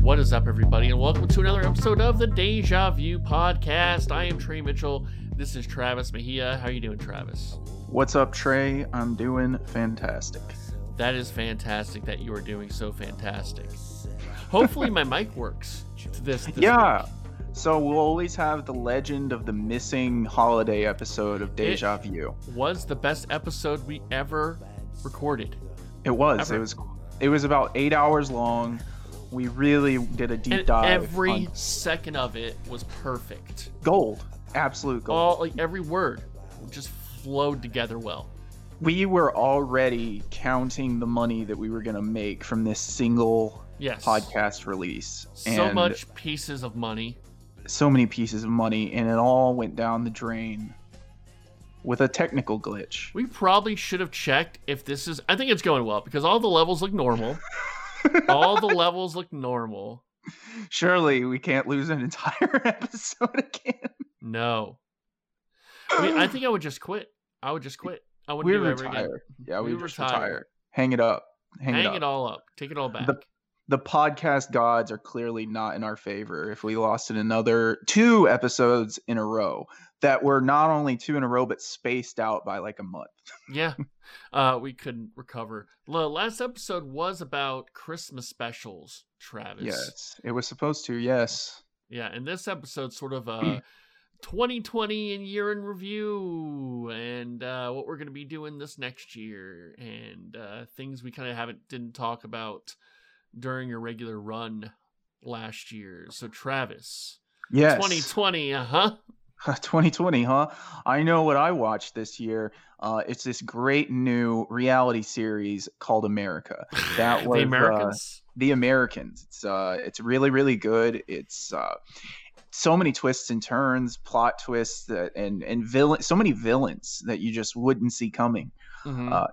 What is up, everybody, and welcome to another episode of the Deja Vu podcast. I am Trey Mitchell. This is Travis Mejia. How are you doing, Travis? What's up, Trey? I'm doing fantastic. That is fantastic that you are doing so fantastic. Hopefully, my mic works this. this yeah. week. So we'll always have the legend of the missing holiday episode of Deja Vu. was the best episode we ever recorded. It was. Ever. It was. It was about eight hours long. We really did a deep And dive. every on second of it was perfect. gold, absolute gold. All like every word just flowed together well. we were already counting the money that we were gonna make from this single Yes. podcast release. So and much pieces of money. so many pieces of money, and it all went down the drain with a technical glitch. We probably should have checked if this is. I think it's going well because all the levels look normal. all the levels look normal. Surely we can't lose an entire episode again. No. I, mean, I think I would just quit. I would just quit. I wouldn't we do it ever again. retire. Yeah, we, We just retire. retire. Hang it up. Hang, Hang it up. it all up. Take it all back. The- the podcast gods are clearly not in our favor if we lost in another two episodes in a row that were not only two in a row but spaced out by like a month. Yeah, uh, we couldn't recover. The last episode was about Christmas specials, Travis. Yes, it was supposed to. Yes. Yeah, and this episode's sort of a 2020 and year in review, and uh, what we're going to be doing this next year, and uh, things we kind of haven't didn't talk about during your regular run last year. So, Travis, Yes. 2020, uh huh. 2020, huh? I know what I watched this year. Uh, it's this great new reality series called America. That was the uh, Americans. the Americans. It's uh, it's really really good. It's uh, so many twists and turns, plot twists, that, and and villain, so many villains that you just wouldn't see coming. Mhm. uh,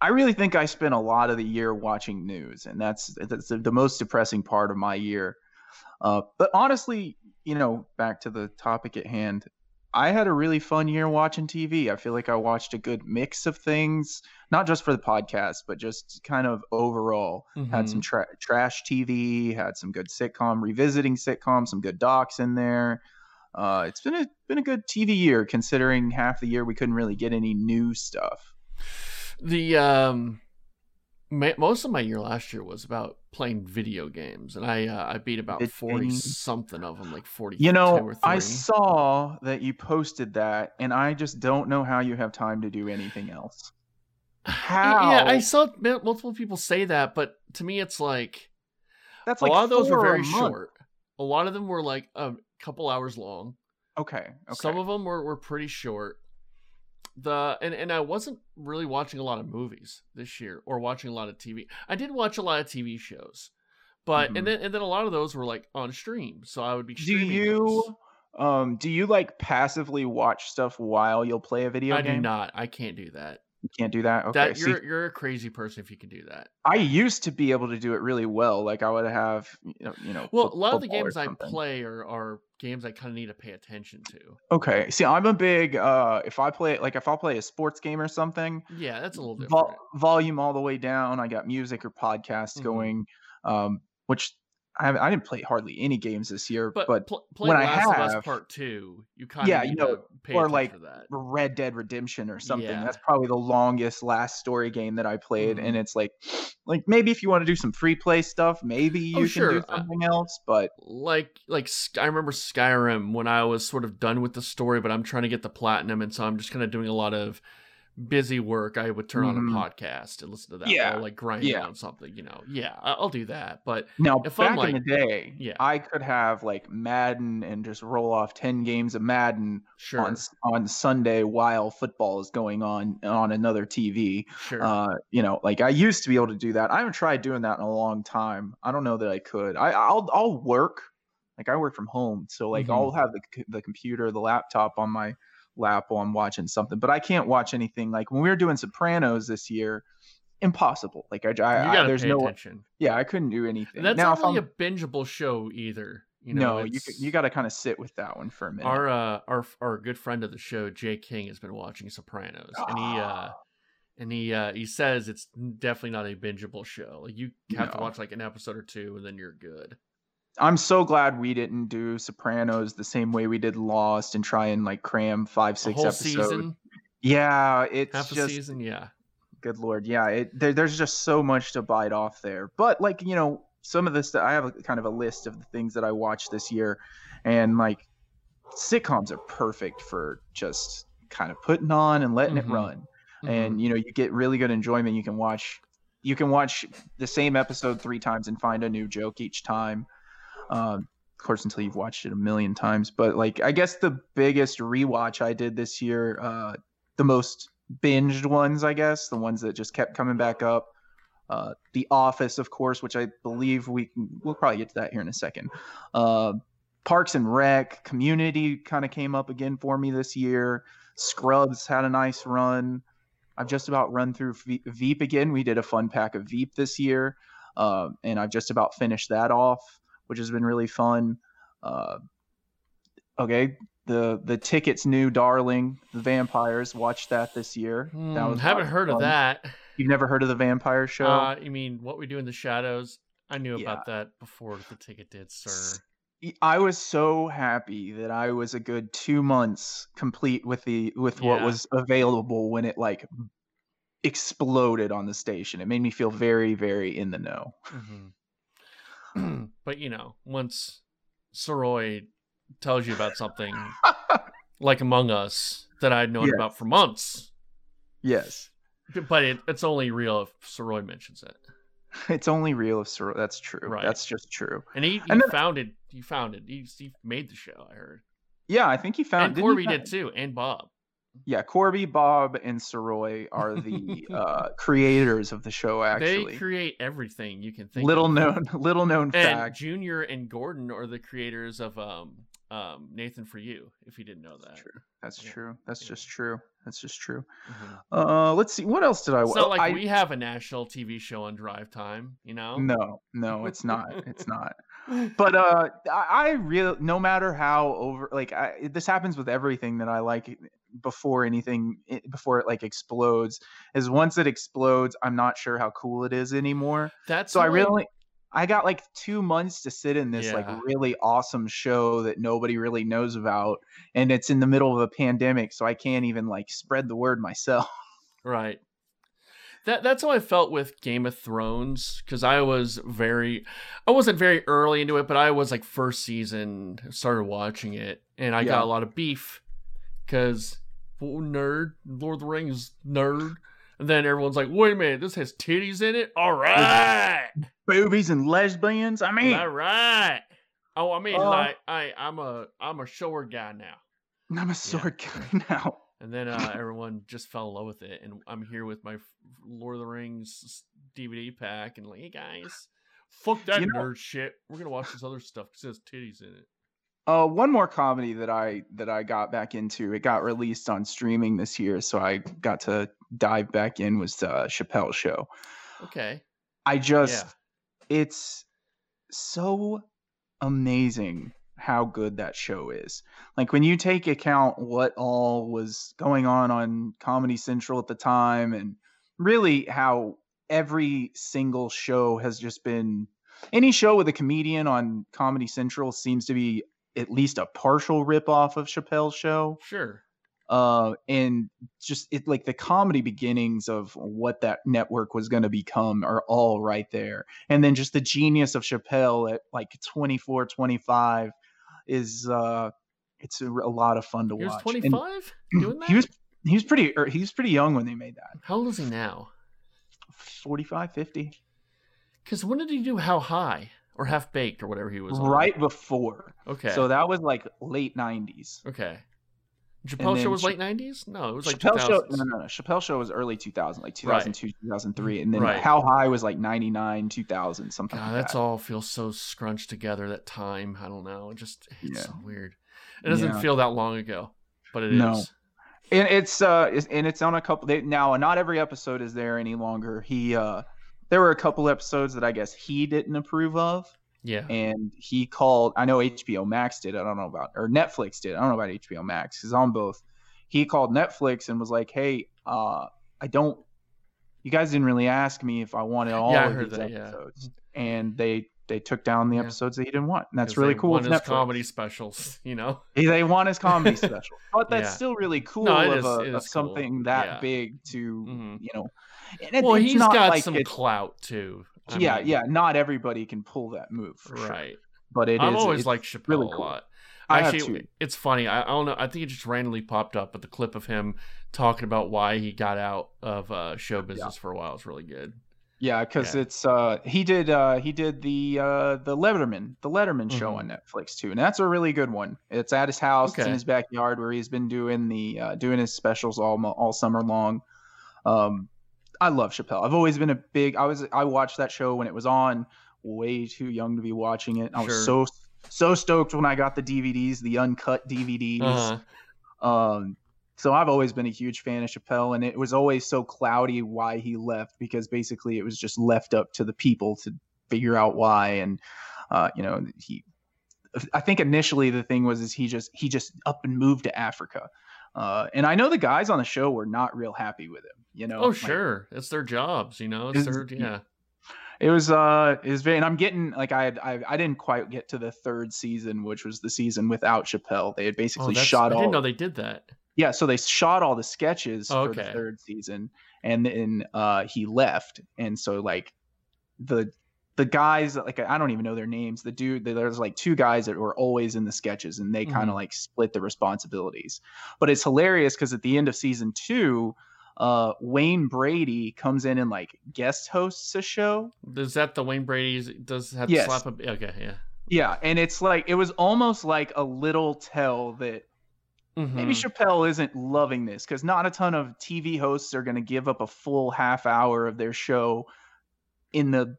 I really think I spent a lot of the year watching news, and that's that's the, the most depressing part of my year. Uh, but honestly, you know, back to the topic at hand, I had a really fun year watching TV. I feel like I watched a good mix of things, not just for the podcast, but just kind of overall. Had some tra- trash TV, had some good sitcom, revisiting sitcom, some good docs in there. Uh, it's been a been a good TV year considering half the year we couldn't really get any new stuff. the um most of my year last year was about playing video games and i uh, i beat about 40 something of them like 40 You know, I saw that you posted that, and I just don't know how you have time to do anything else. How? yeah i saw multiple people say that but to me it's like That's a like lot of those were a very short a lot of them were like a couple hours long Okay. Okay. some of them were, were pretty short the and, and i wasn't really watching a lot of movies this year or watching a lot of tv i did watch a lot of tv shows but Mhm. and then and then a lot of those were like on stream so i would be do you those. um do you like passively watch stuff while you'll play a video I game? do not. I can't do that. You can't do that. Okay. that you're you're a crazy person if you can do that. I used to be able to do it really well. Like I would have, you know, you know Well, a lot of the games I play are, are games I kind of need to pay attention to. Okay. See, I'm a big uh if I play like if I'll play a sports game or something, Yeah, that's a little different. vol- volume all the way down. I got music or podcasts Mhm. going, um, which I haven't, I didn't play hardly any games this year, but but, pl- when I Last of Us have- Part Two, you kind of Yeah, you know, or like that. Red Dead Redemption or something. Yeah. That's probably the longest last story game that I played, Mhm. and it's like, like maybe if you want to do some free play stuff, maybe you Oh, can sure, do uh, something else. But Like like I remember Skyrim when I was sort of done with the story, but I'm trying to get the platinum, and so I'm just kind of doing a lot of busy work. I would turn on Mhm. a podcast and listen to that Yeah, while like grinding yeah. on something. You know, yeah, I'll do that. But now, If I'm, back in like- the day, yeah. I could have like Madden and just roll off ten games of Madden sure, on on Sunday while football is going on on another TV. sure. Uh, you know, like I used to be able to do that. I haven't tried doing that in a long time. I don't know that I could. I, I'll I'll work. Like I work from home, so like Mhm. I'll have the the computer, the laptop on my lap while I'm watching something. But I can't watch anything. Like when we were doing Sopranos this year, impossible. Like I, I, I there's no attention. yeah, I couldn't do anything. And that's now not really I'm, a bingeable show either. You know, no, you you got to kind of sit with that one for a minute. our uh, our our good friend of the show, Jay King, has been watching Sopranos, and he uh, Ah. and he uh, he says it's definitely not a bingeable show. Like you have to watch like an episode or two, and then you're good. I'm so glad we didn't do Sopranos the same way we did Lost and try and like cram five, six episodes. season, Yeah, it's half a just season, yeah. good lord. Yeah, it, there, there's just so much to bite off there. But like you know, some of this I have a kind of a list of the things that I watched this year, and like sitcoms are perfect for just kind of putting on and letting Mhm. it run. Mhm. and you know you get really good enjoyment you can watch you can watch the same episode three times and find a new joke each time um, of course until you've watched it a million times but like i guess the biggest rewatch i did this year uh, the most binged ones i guess the ones that just kept coming back up uh, the office of course which i believe we can, we'll probably get to that here in a second. Uh, parks and rec community kind of came up again for me this year. Scrubs had a nice run. I've just about run through V- Veep again. We did a fun pack of Veep this year, uh, and I've just about finished that off, which has been really fun. Uh, okay, the the tickets new darling, the vampires. Watched that this year. that Hmm, was haven't heard of that. You've never heard of the vampire show? Uh, you mean what we do in the shadows? I knew Yeah. about that before the ticket did, sir. I was so happy that I was a good two months complete with the with what was available when it like exploded on the station. It made me feel very, very in the know. hmm but you know, once Soroy tells you about something like Among Us that I'd known Yeah. about for months, yes. but it, it's only real if Soroy mentions it. It's only real if Sor- that's true. Right. That's just true. And he, he And then- founded, he founded, he, he made the show. I heard, Yeah, I think he found and didn't he Corby found- did too, and Bob. Yeah, Corby, Bob, and Soroy are the uh, creators of the show. Actually, they create everything you can think. little of. known, little known And fact. Junior and Gordon are the creators of um um Nathan for You. If you didn't know that, True. That's Yeah. true. That's Yeah. just true. That's just true. Mhm. Uh, let's see. What else did I? it's not like I, we have a national TV show on Drive Time. You know, No, no, it's not. It's not. But uh, I, I really, no matter how over, like, I, this happens with everything that I like before anything, eh, before it like explodes. Is once it explodes, I'm not sure how cool it is anymore. That's So I really, I got like two months to sit in this Yeah. like really awesome show that nobody really knows about, and it's in the middle of a pandemic, so I can't even like spread the word myself. right. That that's how I felt with Game of Thrones because I was very, I wasn't very early into it, but I was like first season started watching it, and I Yeah. got a lot of beef because nerd Lord of the Rings nerd, and then everyone's like, wait a minute, this has titties in it. All right. Boobies and lesbians. I mean, All right. Oh, I mean, Uh, like, I, I'm a, I'm a shower guy now. I'm a sword guy now. And then uh, everyone just fell in love with it, and I'm here with my Lord of the Rings DVD pack, and like, hey guys, fuck that You know- nerd shit. We're gonna watch this other stuff because it has titties in it. Uh, one more comedy that I that I got back into. It got released on streaming this year, so I got to dive back in. Was uh, Chappelle Show. Okay. I just, Yeah. it's so amazing how good that show is. Like when you take account what all was going on on Comedy Central at the time, and really how every single show has just been any show with a comedian on Comedy Central seems to be at least a partial rip off of Chappelle's show Sure. uh and just it like the comedy beginnings of what that network was going to become are all right there and then just the genius of chappelle at like 24 25 is uh it's a, a lot of fun to watch. He was 25 And doing that. he was he was pretty er, he was pretty young when they made that How old is he now? 45 50 Because when did he do How High or Half Baked or whatever he was? on? right before Okay. so that was like late 90s okay. Chappelle show was Cha- late 90s? No, it was like Chappelle show no no no Chappelle show was early 2000 like Right. 2002 2003 and then Right. How High was like 99 2000 something God, like that's that. all feels so scrunched together. That time, I don't know. It just it's Yeah. so weird. It doesn't Yeah. feel that long ago, but it is. No. and it's uh it's, and it's on a couple they, now not every episode is there any longer he uh there were a couple episodes that i guess he didn't approve of Yeah. and he called i know hbo max did i don't know about or netflix did i don't know about hbo max he's on both he called netflix and was like hey uh i don't you guys didn't really ask me if I wanted all Yeah, I of these that, yeah. episodes, and they they took down the Yeah. episodes that he didn't want. And that's really they cool. want his Netflix. comedy specials, you know. They- want his comedy special, but that's Yeah. still really cool No, of, is- a, of cool. something that Yeah. big to Mhm. you know. It- Well, he's got like some it's- clout too. I yeah, mean, yeah. Not everybody can pull that move for sure, right. but it I've is- always it's liked Chappelle really a lot. I Actually, it's funny. I, I don't know. I think it just randomly popped up, but the clip of him talking about why he got out of uh, show business for a while is really good. Yeah, because Yeah. it's uh he did uh he did the uh the Letterman the Letterman show Mhm. on Netflix too, and that's a really good one. It's at his house, it's in his backyard where he's been doing the uh, doing his specials all all summer long. Um, I love Chappelle. I've always been a big. I was I watched that show when it was on. Way too young to be watching it. I was Sure. so so stoked when I got the DVDs, the uncut DVDs. Uh-huh. Um, so I've always been a huge fan of Chappelle, and it was always so cloudy why he left because basically it was just left up to the people to figure out why. And uh, you know, he, I think initially the thing was is he just he just up and moved to Africa. Uh, and I know the guys on the show were not real happy with him. You know, Oh, Like, sure. It's their jobs, you know. It's their yeah. it was uh it was very and i'm getting like i had I, I didn't quite get to the third season which was the season without chappelle they had Oh, basically that's, shot I all didn't know they did that. yeah so they shot all the sketches Oh, for the third season and then uh he left and so like the the guys like i don't even know their names the dude there's like two guys that were always in the sketches and they kind Mhm. of like split the responsibilities but it's hilarious because at the end of season two uh wayne brady comes in and like guest hosts a show Is that the Wayne Brady's? Does have Yes. to slap a? Okay, yeah. yeah and it's like it was almost like a little tell that maybe Mhm. Chappelle isn't loving this because not a ton of TV hosts are going to give up a full half hour of their show in the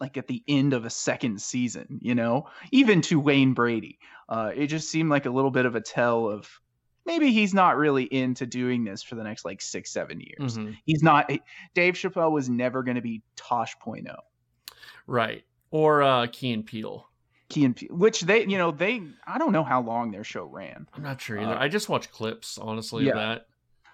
like at the end of a second season, you know, even to Wayne Brady. Uh, it just seemed like a little bit of a tell of maybe he's not really into doing this for the next like six, seven years. Mhm. He's not. Dave Chappelle was never going to be Tosh.0. Right. Or uh, Key and Peele. Key and P, which they, you know, they. I don't know how long their show ran. I'm not sure either. Uh, I just watch clips, honestly, yeah. of that.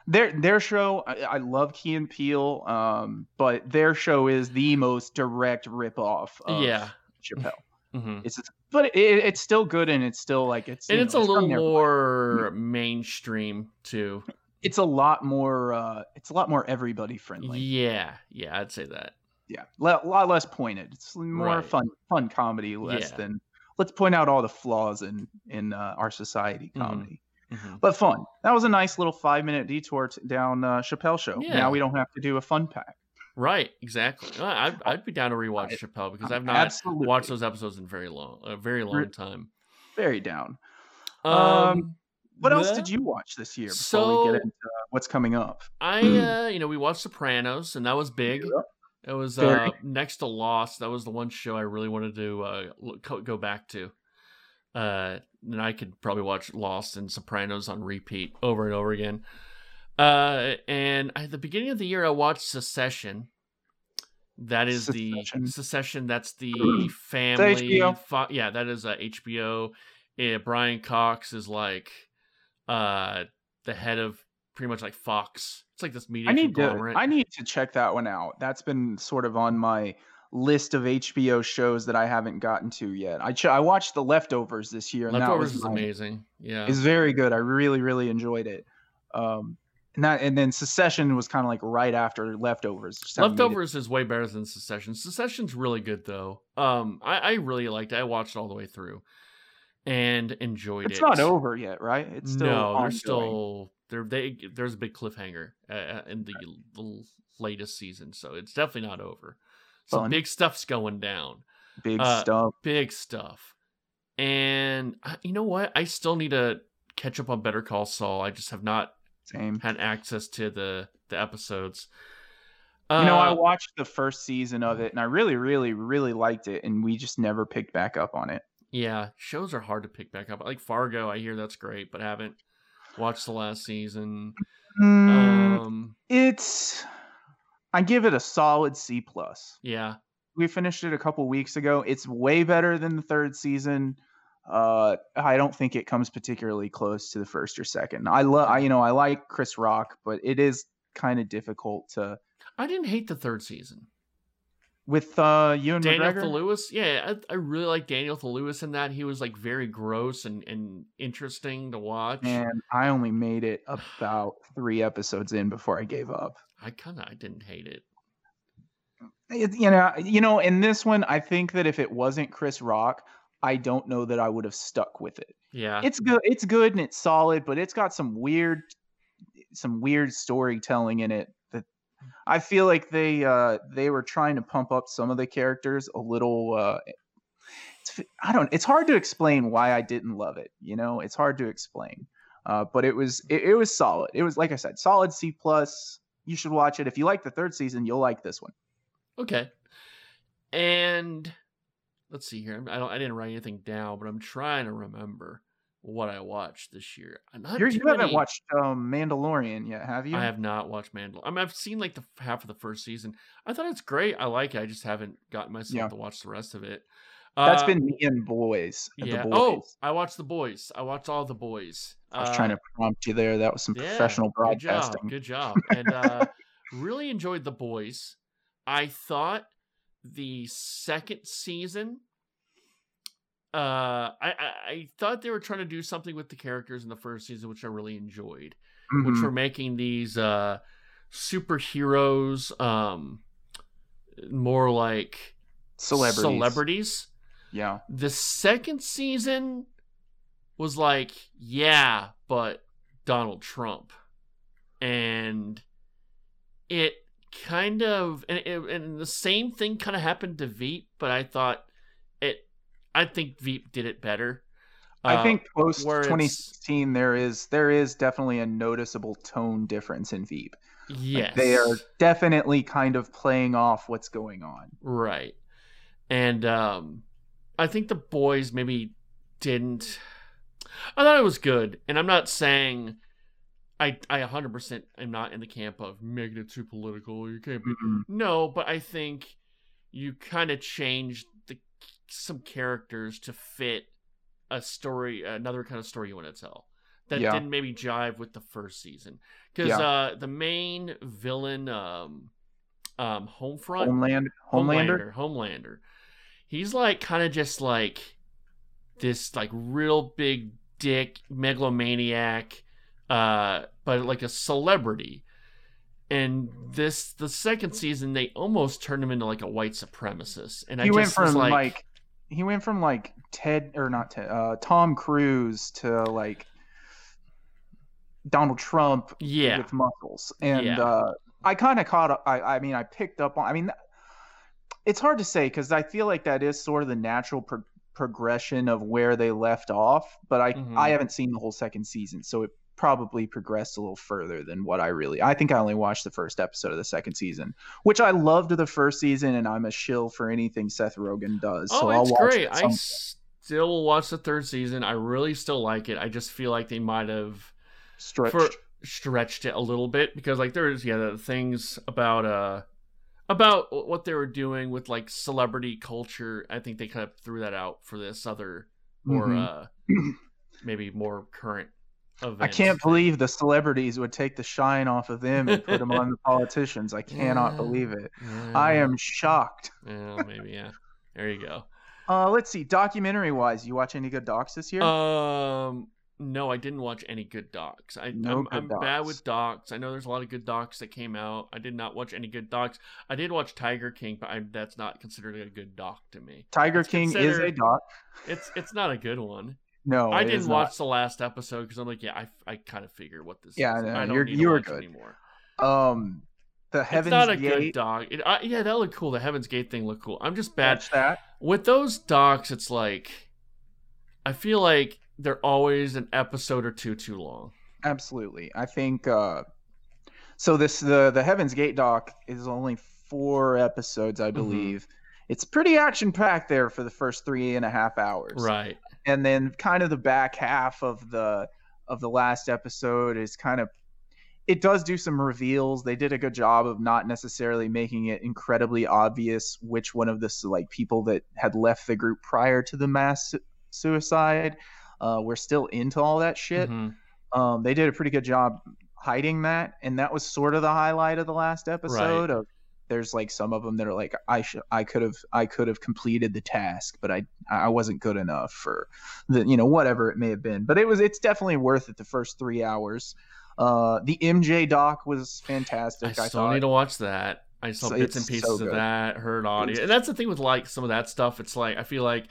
Their their show I, I love Key and Peele, um, but their show is the most direct ripoff of Yeah. Chappelle. hmm It's but it, it's still good and it's still like it's And it's know, a from little more mainstream too. It's a lot more. Uh, it's a lot more everybody friendly. Yeah, yeah, I'd say that. Yeah, a lot less pointed. It's more Right. fun fun comedy, less Yeah. than let's point out all the flaws in in uh, our society Mhm. comedy. Mhm. But fun. That was a nice little five minute detour t- down uh, Chappelle show. Yeah. Now we don't have to do a fun pack. Right, exactly. I'd, I'd be down to rewatch I- Chappelle because I've not absolutely watched those episodes in very long, a very long time. very down. Um, Um, What else did you watch this year before So- we get into what's coming up? I, uh, you know, we watched Sopranos, and that was big. Yeah. It was uh, next to Lost. That was the one show I really wanted to uh, go back to. Uh, and I could probably watch Lost and Sopranos on repeat over and over again. Uh, and at the beginning of the year, I watched Secession. That is Succession. the Secession. That's the family. Fo- yeah, that is uh, HBO. Yeah, Brian Cox is like uh the head of pretty much like Fox. It's like this media I need to conglomerate. I need to check that one out. That's been sort of on my list of HBO shows that I haven't gotten to yet. I ch- I watched The Leftovers this year, and Leftovers that is amazing. Yeah. Is very good. I really really enjoyed it. Um, and that and then Secession was kind of like right after Leftovers. Just haven't made it- Leftovers is way better than Secession. Secession's really good though. Um, I, I really liked it. I watched it all the way through, and enjoyed It's it. It's not over yet, right? It's still no, ongoing. there's still there. They there's a big cliffhanger uh, in the, the latest season, so it's definitely not over. Some Fun. big stuff's going down. big uh, stuff. big stuff. And uh, you know what? I still need to catch up on Better Call Saul. I just have not Same. had access to the the episodes. You know, I Uh, watched the first season of it and I really, really, really liked it, and we just never picked back up on it. yeah, shows are hard to pick back up. Like Fargo, I hear that's great, but haven't watched the last season. Mm, Um, it's I give it a solid C plus. yeah, We finished it a couple weeks ago. It's way better than the third season. Uh, I don't think it comes particularly close to the first or second. I love, I you know, I like Chris Rock, but it is kind of difficult to. I didn't hate the third season. with uh and Daniel McGregor. Lewis, yeah, I, I really like Daniel Lewis in that. He was like very gross and, and interesting to watch. and I only made it about three episodes in before I gave up. I kind of I didn't hate it. It- you know, you know, in this one, I think that if it wasn't Chris Rock, I don't know that I would have stuck with it. Yeah, It's good. It's good and it's solid, but it's got some weird, some weird storytelling in it that I feel like they uh they were trying to pump up some of the characters a little. uh it's, I don't. It's hard to explain why I didn't love it. You know, it's hard to explain. Uh, but it was it, it was solid. It was like I said, solid C plus. You should watch it if you like the third season. You'll like this one. Okay. And let's see here. I don't. I didn't write anything down, but I'm trying to remember what I watched this year. Not You're, you haven't watched um, Mandalorian yet, have you? I have not watched Mandalorian. I mean, I've seen like the half of the first season. I thought it's great. I like it. I just haven't gotten myself Yeah. to watch the rest of it. That's Uh, been me and boys. The yeah. boys. Oh, I watched the boys. I watched all the boys. I was trying Uh, to prompt you there. That was some yeah, professional Good job. broadcasting. Good job. And uh, really enjoyed the boys. I thought the second season. Uh, I, I I thought they were trying to do something with the characters in the first season, which I really enjoyed. Which Mhm. were making these uh superheroes um more like celebrities. celebrities. Yeah. The second season was like, yeah, but Donald Trump. And it kind of and, and the same thing kind of happened to Veep, but I thought it I think Veep did it better. I Uh, think post 2016 there is there is definitely a noticeable tone difference in Veep. Like, yes. they are definitely kind of playing off what's going on. Right. And um I think the boys maybe didn't I thought it was good. And I'm not saying I I 100% am not in the camp of making it too political. You can't be Mhm. No, but I think you kind of changed the some characters to fit a story another kind of story you want to tell. That Yeah. didn't maybe jive with the first season. Cuz Yeah. uh the main villain um um Homefront Homeland Homelander. Homelander. Homelander. He's like kind of just like this like real big dick megalomaniac, uh, but like a celebrity. And this the second season they almost turned him into like a white supremacist. And I He just went was from like, like, he went from like Ted or not Ted uh, Tom Cruise to like Donald Trump yeah, with muscles and Yeah. uh i kind of caught up I, I mean i picked up on i mean it's hard to say because i feel like that is sort of the natural pro- progression of where they left off but i Mhm. i haven't seen the whole second season so it probably progressed a little further than what i really i think i only watched the first episode of the second season which i loved the first season and i'm a shill for anything seth rogen does oh, so i'll it's watch great. it I still watch the third season. I really still like it. I just feel like they might have stretched for stretched it a little bit because like there's yeah the things about uh about what they were doing with like celebrity culture i think they kind of threw that out for this other more Mhm. uh maybe more current event I can't believe the celebrities would take the shine off of them and put them on the politicians. I cannot Yeah. believe it. I am shocked. yeah maybe yeah there you go Uh, let's see. Documentary wise, you watch any good docs this year? um no i didn't watch any good docs i No i'm, good I'm bad with docs i know there's a lot of good docs that came out i did not watch any good docs i did watch tiger king but I, that's not considered a good doc to me Tiger it's King is a doc. It's it's not a good one. No, I didn't watch not. the last episode because I'm like, yeah, I, I kind of figured what this Yeah, is. no, I don't you're- need to you were good. anymore. Um, the Heaven's Gate. it's not a Gate. good doc. It, I, yeah, that looked cool. The Heaven's Gate thing looked cool. I'm just bad Watch that. with those docs. It's like I feel like they're always an episode or two too long. Absolutely. I think. Uh, so this the the Heaven's Gate doc is only four episodes, Mm-hmm. I believe. It's pretty action packed there for the first three and a half hours. Right. and then kind of the back half of the of the last episode is kind of it does do some reveals they did a good job of not necessarily making it incredibly obvious which one of the like people that had left the group prior to the mass suicide uh, were still into all that shit Mhm. um, they did a pretty good job hiding that, and that was sort of the highlight of the last episode. Right. Of there's like some of them that are like I should I could have I could have completed the task, but I I wasn't good enough for the you know whatever it may have been. But it was it's definitely worth it the first three hours. Uh, the MJ doc was fantastic. I, I still thought. need to watch that. I saw so bits and pieces so of that, heard audio, and that's the thing with like some of that stuff. It's like I feel like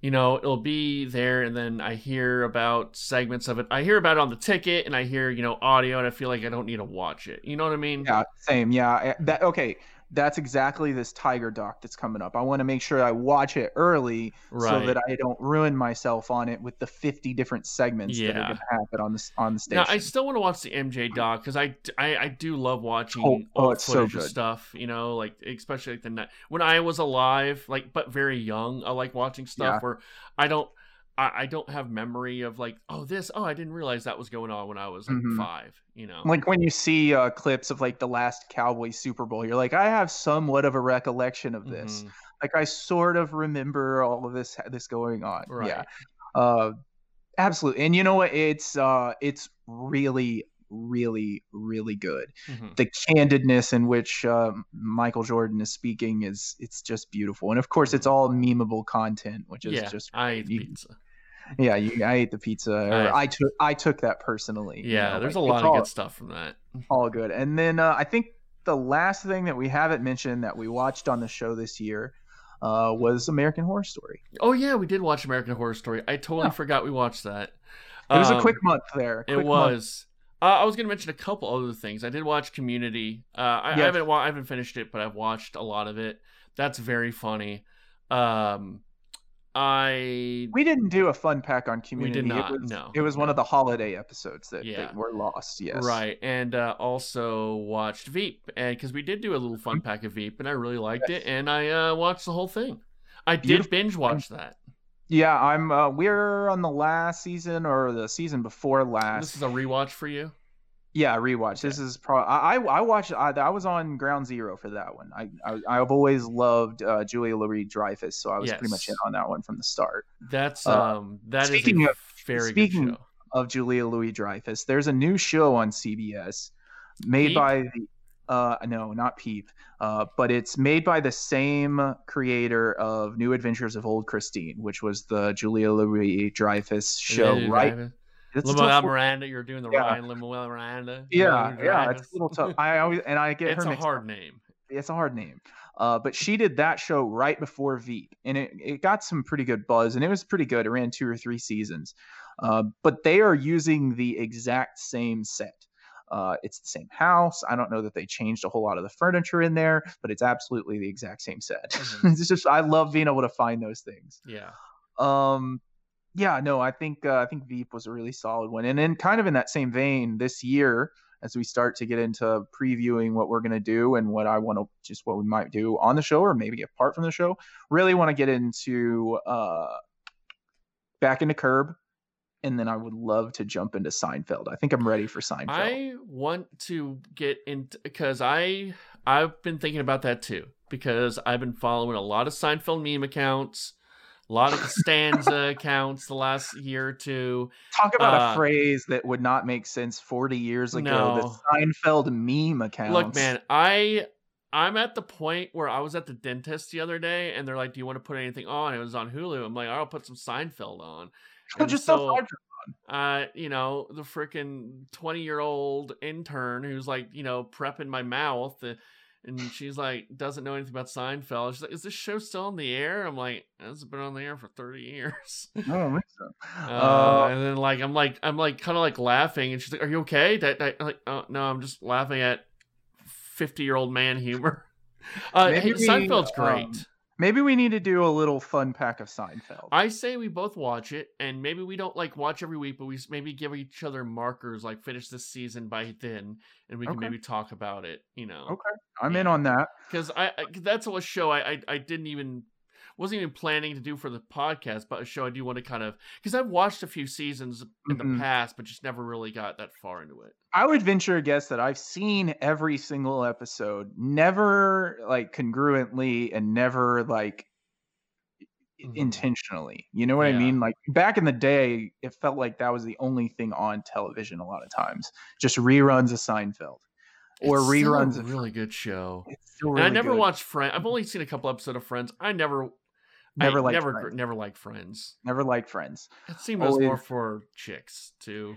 you know, it'll be there, and then I hear about segments of it. I hear about it on the ticket, and I hear you know audio, and I feel like I don't need to watch it. You know what I mean? Yeah, same. Yeah, eh, that okay that's exactly this tiger doc that's coming up. I want to make sure I watch it early right. so that I don't ruin myself on it with the 50 different segments yeah. that are going to happen on the on the station. Now, I still want to watch the MJ doc because I, I, I do love watching oh, oh it's so good. stuff. You know, like especially like the when I was alive, like but very young. I like watching stuff yeah. where I don't I, I don't have memory of like, oh, this, oh, I didn't realize that was going on when I was like mm-hmm. five, you know? Like when you see uh, clips of like the last Cowboys Super Bowl, you're like, I have somewhat of a recollection of this. Mm-hmm. Like I sort of remember all of this, this going on. Right. Yeah. Uh, absolutely. And you know what? It's, uh, it's really, really, really good. Mm-hmm. The candidness in which uh, Michael Jordan is speaking is it's just beautiful, and of course, it's mm-hmm. all memeable content, which is yeah, just I eat pizza yeah, you, I ate the pizza. I, I, took I took that personally. Yeah, you know, there's like, a lot of all, good stuff from that. All good. And then uh, I think the last thing that we haven't mentioned that we watched on the show this year uh, was American Horror Story. Oh yeah, we did watch American Horror Story. I totally yeah. forgot we watched that. It was um, a quick month there. Quick it was. Uh, I was going to mention a couple other things. I did watch Community. Uh, I, yes. I, haven't I haven't finished it, but I've watched a lot of it. That's very funny. Um, I we didn't do a fun pack on community. We did not. It was, no, it was no. one of the holiday episodes that, yeah. that were lost. Yes, right. And uh, also watched Veep, and because we did do a little fun mm-hmm. pack of Veep, and I really liked yes. it, and I uh, watched the whole thing. I Beautiful. did binge watch that. Yeah, I'm. Uh, we're on the last season or the season before last. This is a rewatch for you. Yeah, rewatch. This is pro. I I watched. I, I was on Ground Zero for that one. I, I have always loved uh, Julia Louis Dreyfus, so I was yes. pretty much in on that one from the start. That's uh, um that speaking is of, very speaking of Julia Louis Dreyfus. There's a new show on CBS made Peep? by the uh no not Peep uh but it's made by the same creator of New Adventures of Old Christine, which was the Julia Louis Dreyfus show, right? Dreyfus? Lin-Manuel Miranda, you're doing the yeah. Ryan Lin-Manuel Miranda. Yeah, yeah, it's a little tough. I always and I get it's her. It's a hard name. It's a hard name. Uh, but she did that show right before Veep, and it, it got some pretty good buzz, and it was pretty good. It ran two or three seasons. Uh, but they are using the exact same set. Uh, it's the same house. I don't know that they changed a whole lot of the furniture in there, but it's absolutely the exact same set. Mm-hmm. it's just I love being able to find those things. Yeah. Um, yeah, no, I think uh, I think Veep was a really solid one, and then kind of in that same vein, this year as we start to get into previewing what we're going to do and what I want to just what we might do on the show or maybe apart from the show, really want to get into uh, back into Curb, and then I would love to jump into Seinfeld. I think I'm ready for Seinfeld. I want to get into because I I've been thinking about that too because I've been following a lot of Seinfeld meme accounts a lot of Costanza accounts the last year or two. Talk about uh, a phrase that would not make sense 40 years ago. No. The Seinfeld meme account. Look, man, I I'm at the point where I was at the dentist the other day, and they're like, "Do you want to put anything on?" It was on Hulu. I'm like, "I'll put some Seinfeld on." Just so, uh, you know, the freaking 20 year old intern who's like, you know, prepping my mouth. Uh, and she's like doesn't know anything about Seinfeld. She's like, "Is this show still on the air?" I'm like, "It's been on the air for 30 years." I don't think so. Uh, uh, and then like I'm like I'm like kind of like laughing, and she's like, "Are you okay?" That, that like, oh no, I'm just laughing at 50 year old man humor. Uh, hey, Seinfeld's great. Um, Maybe we need to do a little fun pack of Seinfeld. I say we both watch it, and maybe we don't like watch every week, but we maybe give each other markers, like finish this season by then, and we can okay. maybe talk about it. You know. Okay, I'm yeah. in on that because I, I that's a show I, I I didn't even wasn't even planning to do for the podcast, but a show I do want to kind of because I've watched a few seasons in mm-hmm. the past, but just never really got that far into it. I would venture a guess that I've seen every single episode, never like congruently, and never like mm-hmm. intentionally. You know what yeah. I mean? Like back in the day, it felt like that was the only thing on television a lot of times. Just reruns of Seinfeld. Or it's reruns a really good show. Really I never good. watched Friends. I've only seen a couple episodes of Friends. I never never liked never friends. never liked Friends. Never liked Friends. It seemed Always. more for chicks too.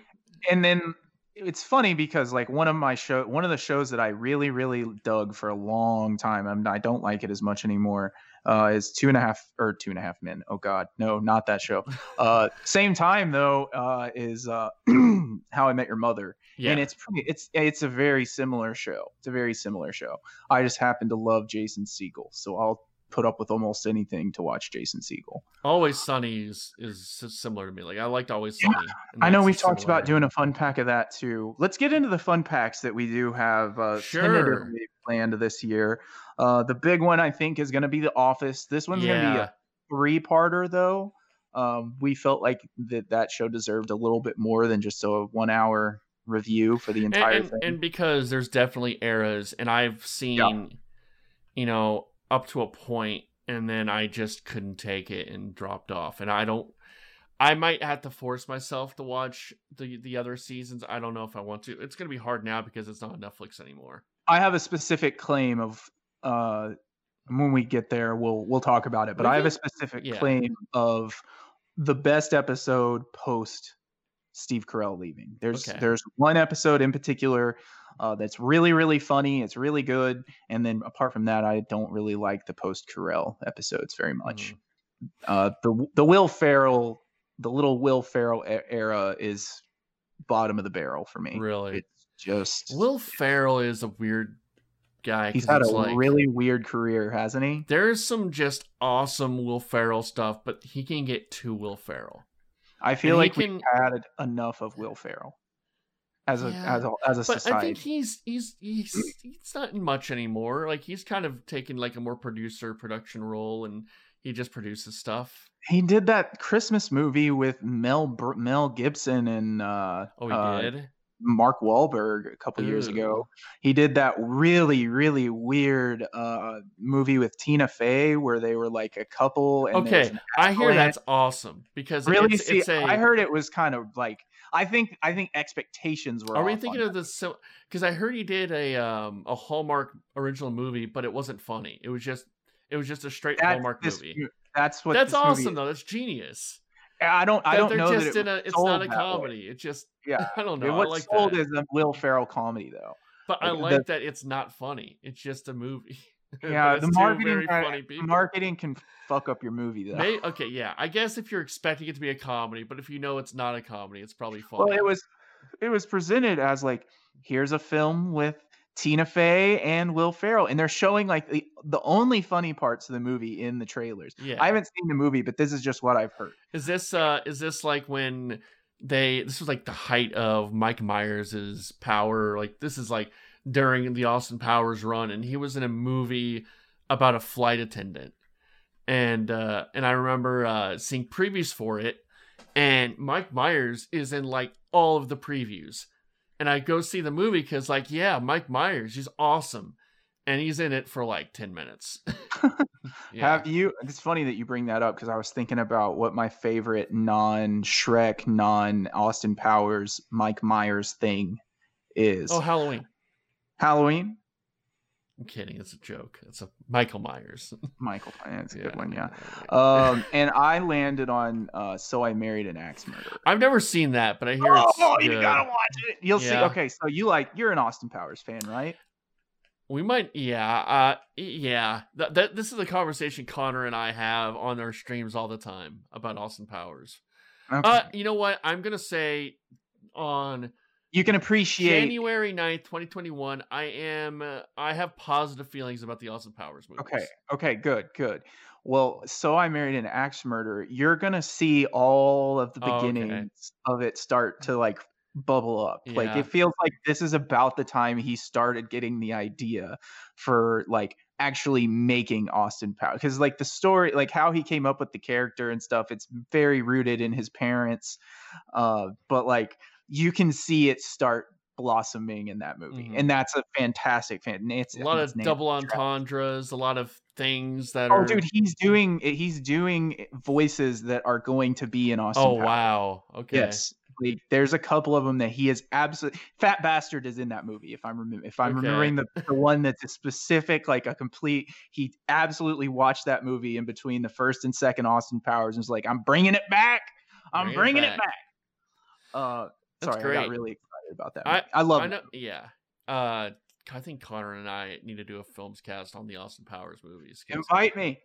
And then it's funny because like one of my show one of the shows that I really really dug for a long time. I'm, I don't like it as much anymore uh, is two and a half or two and a half men. Oh God, no, not that show. Uh, same time though uh, is uh, How I Met Your Mother, yeah. and it's pretty, it's it's a very similar show. It's a very similar show. I just happen to love Jason Segel, so I'll put up with almost anything to watch Jason Segel. Always Sunny is, is similar to me. Like I liked Always Sunny. Yeah. I know we've talked about doing a fun pack of that too. Let's get into the fun packs that we do have uh, sure. tentatively planned this year. Uh, the big one I think is going to be The Office. This one's yeah. going to be a three-parter though. Um, we felt like that that show deserved a little bit more than just a one-hour review for the entire and, and, thing. And because there's definitely eras, and I've seen, yeah. you know, up to a point, and then I just couldn't take it and dropped off. And I don't. I might have to force myself to watch the the other seasons. I don't know if I want to. It's going to be hard now because it's not on Netflix anymore. I have a specific claim of uh, when we get there, we'll we'll talk about it. But I have a specific yeah. claim of the best episode post Steve Carell leaving. There's okay. there's one episode in particular uh, that's really really funny. It's really good, and then apart from that, I don't really like the post Carell episodes very much. Mm. Uh, the the Will Ferrell, the little Will Ferrell era is bottom of the barrel for me. Really, it's just Will Ferrell is a weird guy. He's had a like, really weird career, hasn't he? There's some just awesome Will Ferrell stuff, but he can get too Will Ferrell. I feel and like can, we added enough of Will Ferrell as a yeah, as a as a but society. I think he's he's he's he's not much anymore. Like he's kind of taken like a more producer production role, and he just produces stuff. He did that Christmas movie with Mel Mel Gibson and uh, oh he uh, did Mark Wahlberg a couple Ooh. years ago. He did that really, really weird uh, movie with Tina Fey where they were like a couple. okay, I hear that's awesome because really, it's, see, it's a... I heard it was kind of like I think I think expectations were. Are we thinking of this? So because I heard he did a um a Hallmark original movie, but it wasn't funny. It was just it was just a straight that's Hallmark this, movie. That's what. That's awesome though. That's genius. I don't. I don't know just that it in a, it's not a comedy. It just yeah. I don't know. What's like sold that. is a Will Ferrell comedy though. But like, I like the, that it's not funny. It's just a movie. Yeah, the marketing marketing can fuck up your movie though. May, okay, yeah. I guess if you're expecting it to be a comedy, but if you know it's not a comedy, it's probably funny. Well, it was it was presented as like here's a film with Tina Fey and Will Ferrell, and they're showing like the, the only funny parts of the movie in the trailers. Yeah, I haven't seen the movie, but this is just what I've heard. Is this uh is this like when they this was like the height of Mike Myers's power? Like this is like during the Austin Powers run, and he was in a movie about a flight attendant, and uh and I remember uh seeing previews for it, and Mike Myers is in like all of the previews and I go see the movie because, like, yeah, Mike Myers, he's awesome, and he's in it for like ten minutes. yeah. Have you? It's funny that you bring that up because I was thinking about what my favorite non-Shrek, non-Austin Powers, Mike Myers thing is. Oh, Halloween. Halloween. I'm kidding. It's a joke. It's a Michael Myers. Michael, that's a yeah, good one. Yeah. Um, and I landed on uh, "So I Married an Axe Murderer." I've never seen that, but I hear oh, it's. Oh, you gotta watch it. You'll yeah. see. Okay, so you like you're an Austin Powers fan, right? We might, yeah, uh, yeah. That, that this is a conversation Connor and I have on our streams all the time about Austin Powers. Okay. Uh, you know what? I'm gonna say on you can appreciate January 9th, 2021. I am uh, I have positive feelings about the Austin Powers movie. Okay. Okay, good, good. Well, so I married an axe murderer. You're going to see all of the beginnings oh, okay. of it start to like bubble up. Yeah. Like it feels like this is about the time he started getting the idea for like actually making Austin Powers because like the story like how he came up with the character and stuff it's very rooted in his parents uh but like you can see it start blossoming in that movie, Mhm. and that's a fantastic fan. It's, a lot of double Travis. entendres, a lot of things that Oh, are. dude, he's doing he's doing voices that are going to be in Austin. oh Powers. wow. Okay. Yes, like, there's a couple of them that he is absolutely. Fat bastard is in that movie. If I'm remem- if I'm Okay. remembering the, the one that's a specific, like a complete. He absolutely watched that movie in between the first and second Austin Powers and was like, "I'm bringing it back. I'm Bring bringing it back." back." Uh, That's sorry, I got great. really excited about that. I- I, love I it. know. Yeah. Uh, I think Connor and I need to do a films cast on the Austin Powers movies. Invite me.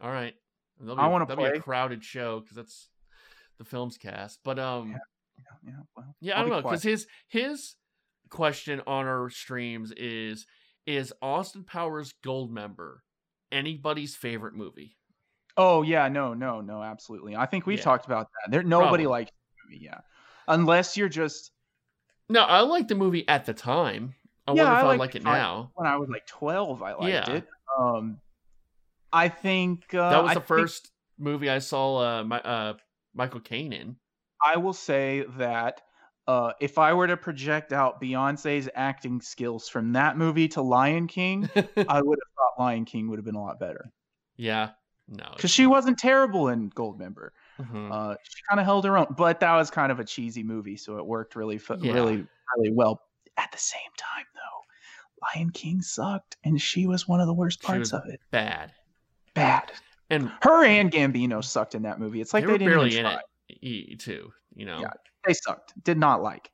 All right. That'll I wanna that'll be a crowded show because that's the films cast. But um, Yeah. Yeah, well, Yeah, I be don't know because his his question on our streams is is Austin Powers Goldmember anybody's favorite movie? Oh yeah, no, no, no, absolutely. I think we've Yeah. talked about that. There, nobody Probably. likes the movie. Yeah, unless you're just No, I liked the movie at the time. I Yeah, wonder I if I liked like it now. when I was like 12, I liked Yeah. it. Um, I think uh, That was I the think first movie I saw uh, my, uh Michael Caine in. I will say that uh, if I were to project out Beyonce's acting skills from that movie to Lion King, I would have thought Lion King would have been a lot better yeah. No. because she wasn't terrible in Goldmember. Mhm. Uh, she kind of held her own, but that was kind of a cheesy movie, so it worked really, fu- Yeah. really, really well. At the same time, though, Lion King sucked, and she was one of the worst parts of it. Bad. Bad. And Her and Gambino sucked in that movie. It's like they they, were didn't barely even in it e- too. You know. Yeah. They sucked. Did not like.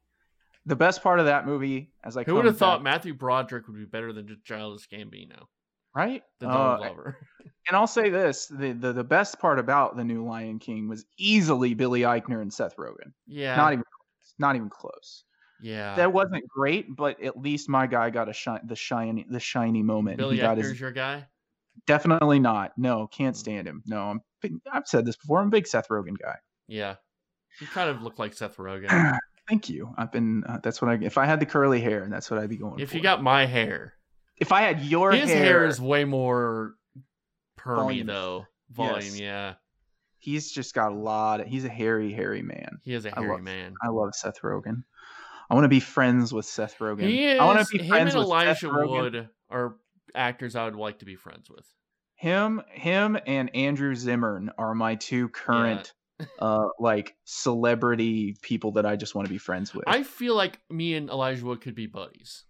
The best part of that movie, as I Who would have thought back- Matthew Broderick would be better than Childish Gambino, right? the Uh, dog lover? and I'll say this: the, the the best part about the new Lion King was easily Billy Eichner and Seth Rogen. Yeah. Not even, close. not even close. yeah. that wasn't great, but at least my guy got a shine, the shiny, the shiny moment. Billy Eichner's his your guy. definitely not. No, can't Mm. stand him. No, I'm. big- I've said this before. I'm a big Seth Rogen guy. Yeah. You kind of look like Seth Rogen. Thank you. I've been. Uh, that's what I. If I had the curly hair, and that's what I'd be going if for. you got my hair, if I had your hair. his hair, hair, is way more permy Voluminous. though. Volume, Yes. yeah. he's just got a lot. Of, he's a hairy, hairy man. He is a I hairy love- man. I love Seth Rogen. I want to be friends with Seth Rogen. He is. I want to be him friends and with Seth Elijah Rogen. Wood are actors I would like to be friends with. him him and andrew zimmern are my two current uh like celebrity people that i just want to be friends with I feel like me and Elijah Wood could be buddies.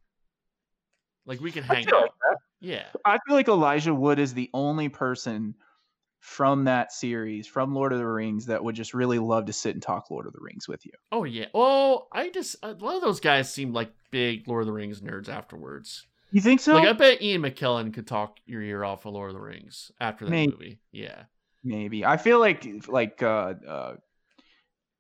Like we can hang out. like that. Yeah. I feel like elijah wood is the only person from that series from lord of the rings that would just really love to sit and talk lord of the rings with you Oh yeah. Oh, I just a lot of those guys seem like big Lord of the Rings nerds afterwards. you think so Like I bet Ian McKellen could talk your ear off of Lord of the Rings after that Maybe. movie. Yeah. maybe i feel like like uh uh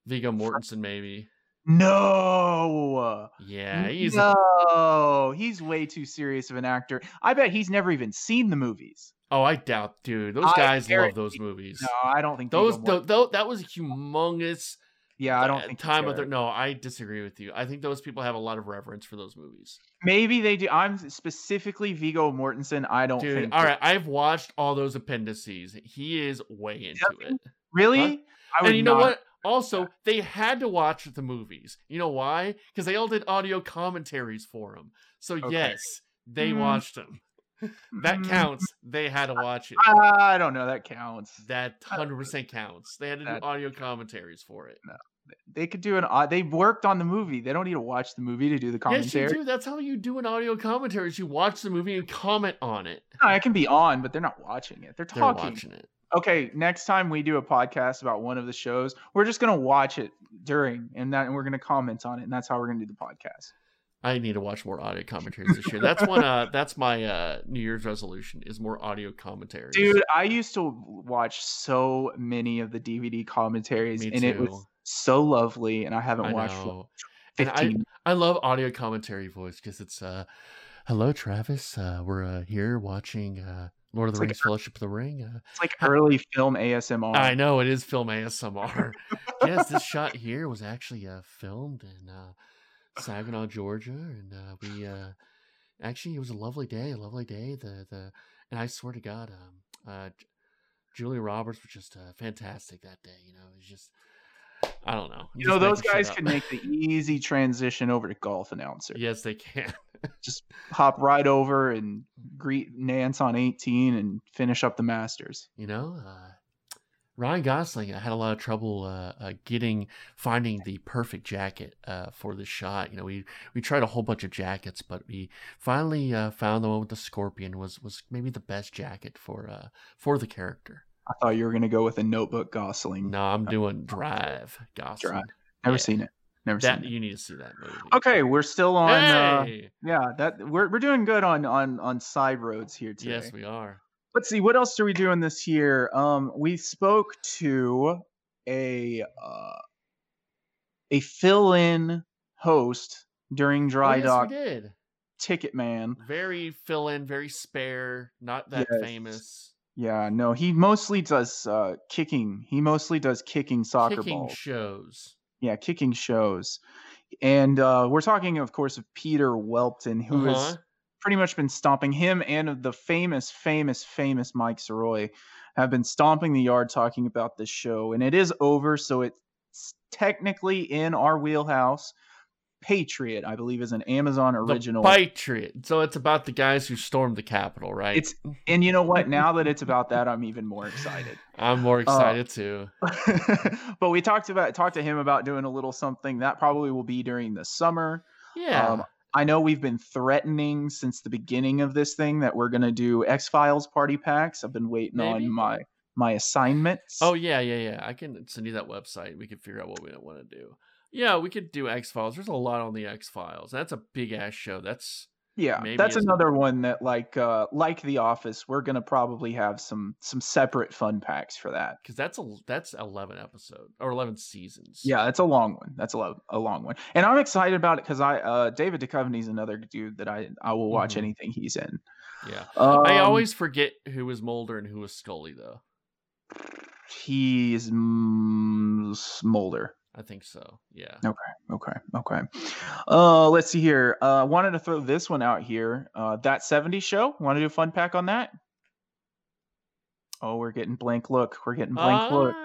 Viggo Mortensen maybe. No Yeah, he's no he's way too serious of an actor i bet he's never even seen the movies Oh, I doubt, dude. Those guys love those movies. no i don't think those Viggo th- th- that was a humongous Yeah, I don't uh, think time of their no, I disagree with you. I think those people have a lot of reverence for those movies. Maybe they do. I'm specifically Viggo Mortensen. I don't Dude, think. all right, I've watched all those appendices. He is way into it. Really? Huh? I would And you know what? Also, they had to watch the movies. You know why? Because they all did audio commentaries for them. So Okay. yes, they Mm. watched them. That Mm, counts. They had to watch it. I don't know. That counts. That hundred percent counts. They had to do audio commentaries for it. No, They could do an. They worked on the movie. They don't need to watch the movie to do the commentary. Yes, you do. That's how you do an audio commentary. Is you watch the movie and comment on it. No, it can be on, but they're not watching it. They're talking. They're watching it. Okay, next time we do a podcast about one of the shows, we're just gonna watch it during, and that, and we're gonna comment on it, and that's how we're gonna do the podcast. I need to watch more audio commentaries this year. That's one. Uh, that's my uh, New Year's resolution: is more audio commentaries. Dude, I used to watch so many of the DVD commentaries, and it was so lovely, and I haven't I watched know. And I- 15 I love audio commentary voice because it's uh, hello Travis. Uh, we're uh, here watching uh, Lord of the It's like Rings: Fellowship of the Ring. Uh, It's like early film ASMR. I know it is film ASMR. yes, this shot here was actually uh, filmed in uh, Saginaw, Georgia, and uh, we uh, actually it was a lovely day, a lovely day. The the and I swear to God, um, uh, Julia Roberts was just uh, fantastic that day. You know, it was just I don't know. I'm You know, those guys can make the easy transition over to golf announcer. yes, they can. Just hop right over and greet Nance on 18 and finish up the Masters. You know, uh, Ryan Gosling I had a lot of trouble uh, uh, getting finding the perfect jacket uh, for the shot. You know, we we tried a whole bunch of jackets, but we finally uh, found the one with the scorpion was was maybe the best jacket for uh, for the character. I thought you were going to go with a notebook Gosling. No, I'm doing Drive Gosling. Drive. Never yeah. seen it. Never That seen it. you need to see that movie. Okay, we're still on. Uh, yeah, that we're we're doing good on on on side roads here today. yes, we are. Let's see what else are we doing this year. Um, we spoke to a uh, a fill-in host during Oh, Dry yes, Dock we did. Ticket Man. Very fill in, very spare, not that Yes. famous. Yeah, no, he mostly does uh, kicking. He mostly does kicking soccer balls. Kicking balls. shows. yeah, kicking shows. And uh, we're talking, of course, of Peter Welton, who has Uh-huh. pretty much been stomping him and of the famous, famous, famous Mike Soroy have been stomping the yard talking about this show. And it is over, so it's technically in our wheelhouse. Patriot, I believe, is an Amazon original. The Patriot. So it's about the guys who stormed the Capitol, right? It's and you know what? Now that it's about that, I'm even more excited. I'm more excited too. but we talked about talked to him about doing a little something that probably will be during the summer. Yeah. Um, I know we've been threatening since the beginning of this thing that we're gonna do X Files party packs. I've been waiting Maybe. on my my assignments. oh yeah, yeah, yeah. I can send you that website. We can figure out what we want to do. Yeah, we could do X Files. There's a lot on the X Files. That's a big ass show. That's yeah, maybe that's another one that like uh like The Office, we're gonna probably have some some separate fun packs for that. because that's a that's 11 episodes or 11 seasons. Yeah, it's a long one. That's a, lo- a long one, and I'm excited about it because I uh David Duchovny's another dude that I I will watch Mhm. anything he's in. yeah. I Um, always forget who was Mulder and who was Scully though. he's mm, Smolder. I think so. Yeah. Okay, okay. Okay. Uh, let's see here. Uh, wanted to throw this one out here. Uh, that 70 show. Want to do a fun pack on that? Oh, we're getting blank look. We're getting blank look. Uh,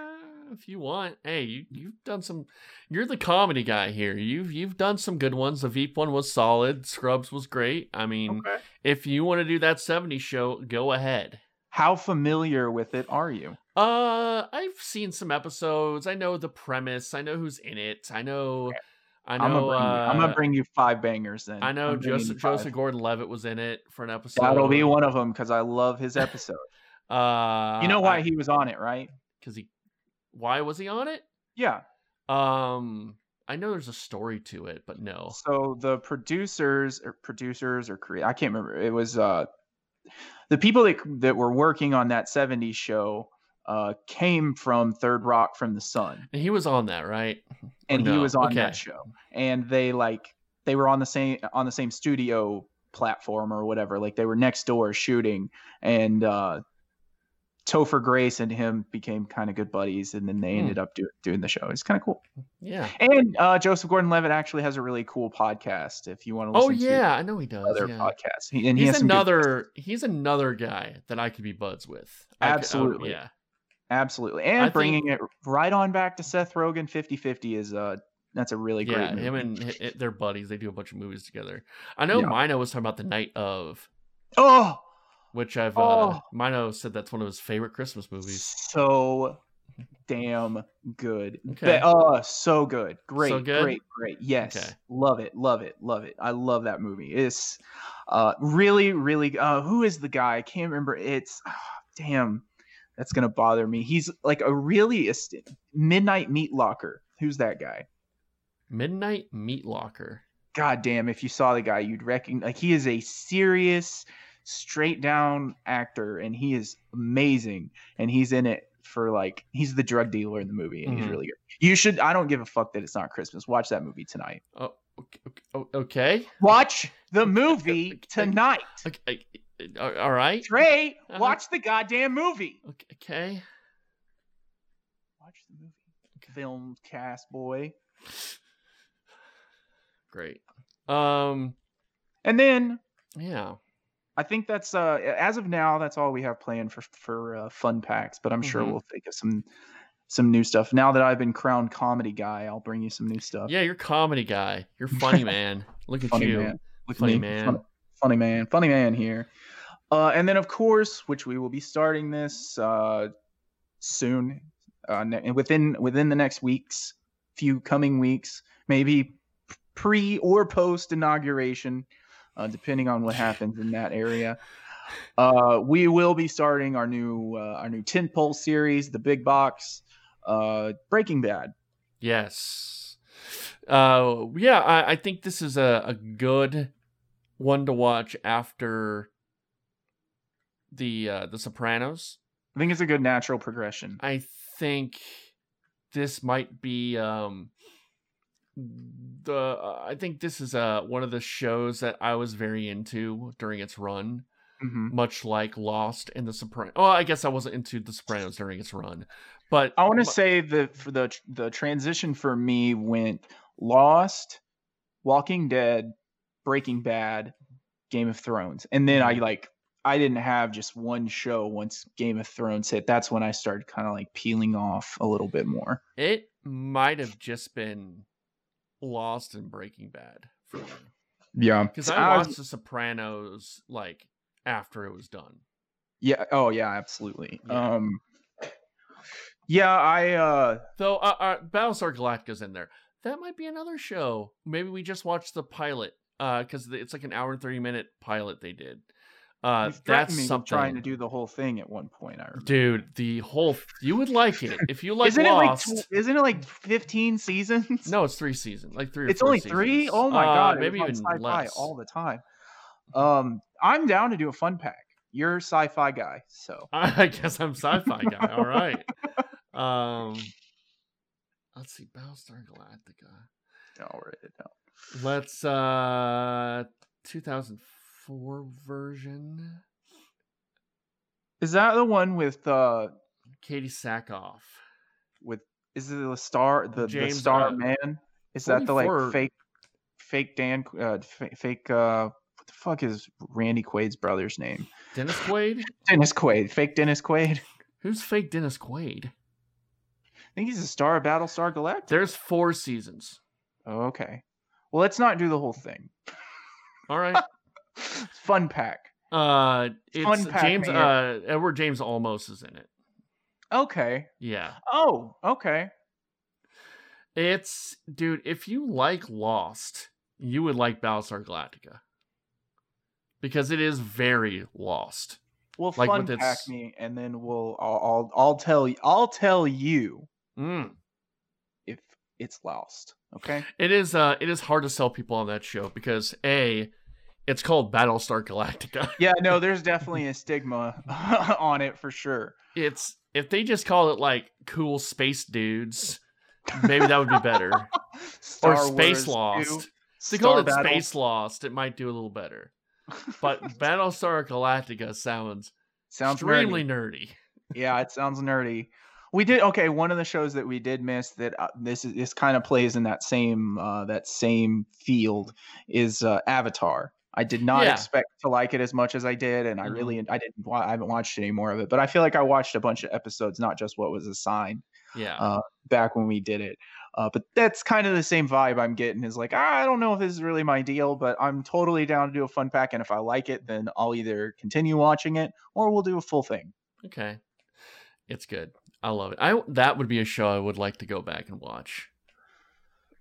if you want, hey, you you've done some. You're the comedy guy here. You've you've done some good ones. The Veep one was solid. Scrubs was great. I mean, Okay. if you want to do that 70 show, go ahead. How familiar with it are you? Uh, I've seen some episodes. I know the premise. I know who's in it. I know. I know. I'm gonna bring you, I'm gonna uh, bring you five bangers then. I know Joseph. Joseph Gordon-Levitt was in it for an episode. That'll be one of them because I love his episode. Uh, you know why he was on it, right? Because he. Why was he on it? Yeah. Um, I know there's a story to it, but no. So the producers or producers or create I can't remember. It was uh the people that that were working on that 70s show uh came from Third Rock from the Sun. And he was on that, right? And he was on Okay. that show. And they like they were on the same on the same studio platform or whatever. Like they were next door shooting and uh Topher Grace and him became kind of good buddies, and then they Hmm. ended up do, doing the show. It's kind of cool. Yeah. And uh, Joseph Gordon-Levitt actually has a really cool podcast. If you want to Oh listen to yeah, I know he does. other yeah. podcasts, he, and he He's has some good- another. He's another guy that I could be buds with. Could- I would- Absolutely. absolutely, I and think- bringing it right on back to Seth Rogen. 50-50 is uh that's a really great Yeah. movie. Him and they're buddies. They do a bunch of movies together. I know Yeah. Mino was talking about the night of, oh, which I've. Uh, Oh. Mino said that's one of his favorite Christmas movies. so damn good. Okay. Oh, so good. Great, So good? great, great. Yes, Okay. love it, love it, love it. I love that movie. It's uh really, really. Uh, who is the guy? I can't remember. It's ah, damn. That's gonna bother me. He's like a really est- midnight meat locker. Who's that guy? Midnight Meat Locker. God damn, if you saw the guy, you'd recognize. Like he is a serious, straight down actor, and he is amazing. And he's in it for like he's the drug dealer in the movie, and Mhm. he's really good. You should. I don't give a fuck that it's not Christmas. Watch that movie tonight. Oh, okay. okay, oh, okay. Watch the movie tonight. Okay. All right. Trey, Uh-huh. watch the goddamn movie. Okay. okay. Watch the movie. Film cast boy. Great. Um. And then Yeah. I think that's uh as of now that's all we have planned for for uh, fun packs. But I'm sure Mhm. we'll think of some some new stuff. Now that I've been crowned comedy guy, I'll bring you some new stuff. Yeah, you're comedy guy. You're funny man. Look at funny you. man. Look Funny me. man. Fun- funny man. Funny man here. Uh, and then of course, which we will be starting this uh, soon, uh, within within the next weeks, few coming weeks, maybe pre or post inauguration, uh, depending on what happens in that area. Uh, we will be starting our new uh, our new tentpole series, the Big Box, Breaking Bad. Yes. Yeah, I, I think this is a, a good one to watch after the uh, the Sopranos. I think it's a good natural progression. I think this might be um the uh, I think this is uh one of the shows that I was very into during its run, hmm much like Lost and The Sopranos. Oh, I guess I wasn't into The Sopranos during its run, but I want to say for the the transition for me went Lost, Walking Dead, Breaking Bad, Game of Thrones, and then I like I didn't have just one show once Game of Thrones hit. That's when I started kind of like peeling off a little bit more. it might have just been Lost and Breaking Bad for me. Yeah, Because I watched The Sopranos like after it was done. yeah, oh yeah, absolutely. Yeah. Um, yeah, I uh, Though uh, uh, Battlestar Galactica's in there. That might be another show. Maybe we just watched the pilot because it's like an hour and thirty minute pilot they did. Uh, that's me something. trying to do the whole thing at one point. I remember. Dude, the whole you would like it if you like isn't Lost. it like tw- isn't it like fifteen seasons? no, it's three seasons, like three. It's only three. Oh my Uh, god! maybe even sci-fi less. all the time. Um, I'm down to do a fun pack. You're a sci-fi guy, so I guess I'm sci-fi guy. All right. Um, let's see, Battlestar Galactica. I'll write it down. Let's uh 2004 version. Is that the one with uh Katee Sackhoff. with is it the star the, the star uh, man? Is that the like 44 fake fake Dan uh fake uh what the fuck is Randy Quaid's brother's name? Dennis Quaid? Dennis Quaid, fake Dennis Quaid. Who's fake Dennis Quaid? I think he's a star of Battlestar Galactica. There's four seasons. Oh, okay. Well, let's not do the whole thing. All right. Fun pack. Uh it's Fun pack, James man. uh Edward James Olmos is in it. Okay. Yeah. Oh, okay. It's dude, if you like Lost, you would like Battlestar Galactica. Because it is very lost. Well, Like fun pack its- me, and then we'll I'll, I'll I'll tell you I'll tell you Mm. if it's lost. Okay. It is uh it is hard to sell people on that show because A, it's called Battlestar Galactica. Yeah. No, there's definitely a stigma on it for sure. It's if they just call it like cool space dudes, maybe that would be better. or Space Wars Lost. two, If they called it Battle. Space Lost, it might do a little better. But Battlestar Galactica sounds, Sounds extremely nerdy. nerdy. Yeah, it sounds nerdy. We did okay. One of the shows that we did miss that uh, this is this kind of plays in that same uh, that same field is uh, Avatar. I did not Yeah. expect to like it as much as I did, and I Mhm. really I didn't I haven't watched any more of it. But I feel like I watched a bunch of episodes, not just what was assigned Yeah. uh, back when we did it. Uh, but that's kind of the same vibe I'm getting. Is like "Ah, I don't know if this is really my deal, but I'm totally down to do a fun pack, and if I like it, then I'll either continue watching it or we'll do a full thing. okay. It's good. I love it. I that would be a show I would like to go back and watch.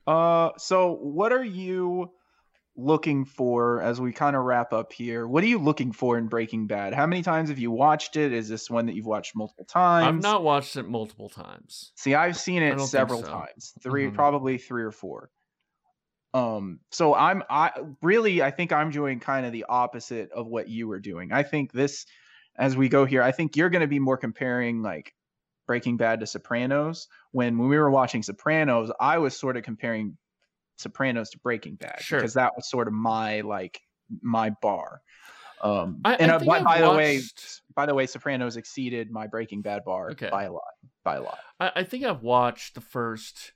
Uh, so what are you looking for as we kind of wrap up here? What are you looking for in Breaking Bad? How many times have you watched it? Is this one that you've watched multiple times? I've not watched it multiple times. See, I've seen it several so. times. 3 Mhm. probably three or four. Um, so I'm I really I think I'm doing kind of the opposite of what you were doing. I think this as we go here, I think you're going to be more comparing like Breaking Bad to Sopranos. When when we were watching Sopranos, I was sort of comparing Sopranos to Breaking Bad Sure. because that was sort of my like my bar. Um, I- and I uh, think by, I've the way, by the way, Sopranos exceeded my Breaking Bad bar Okay. by a lot, by a lot. I, I think I've watched the first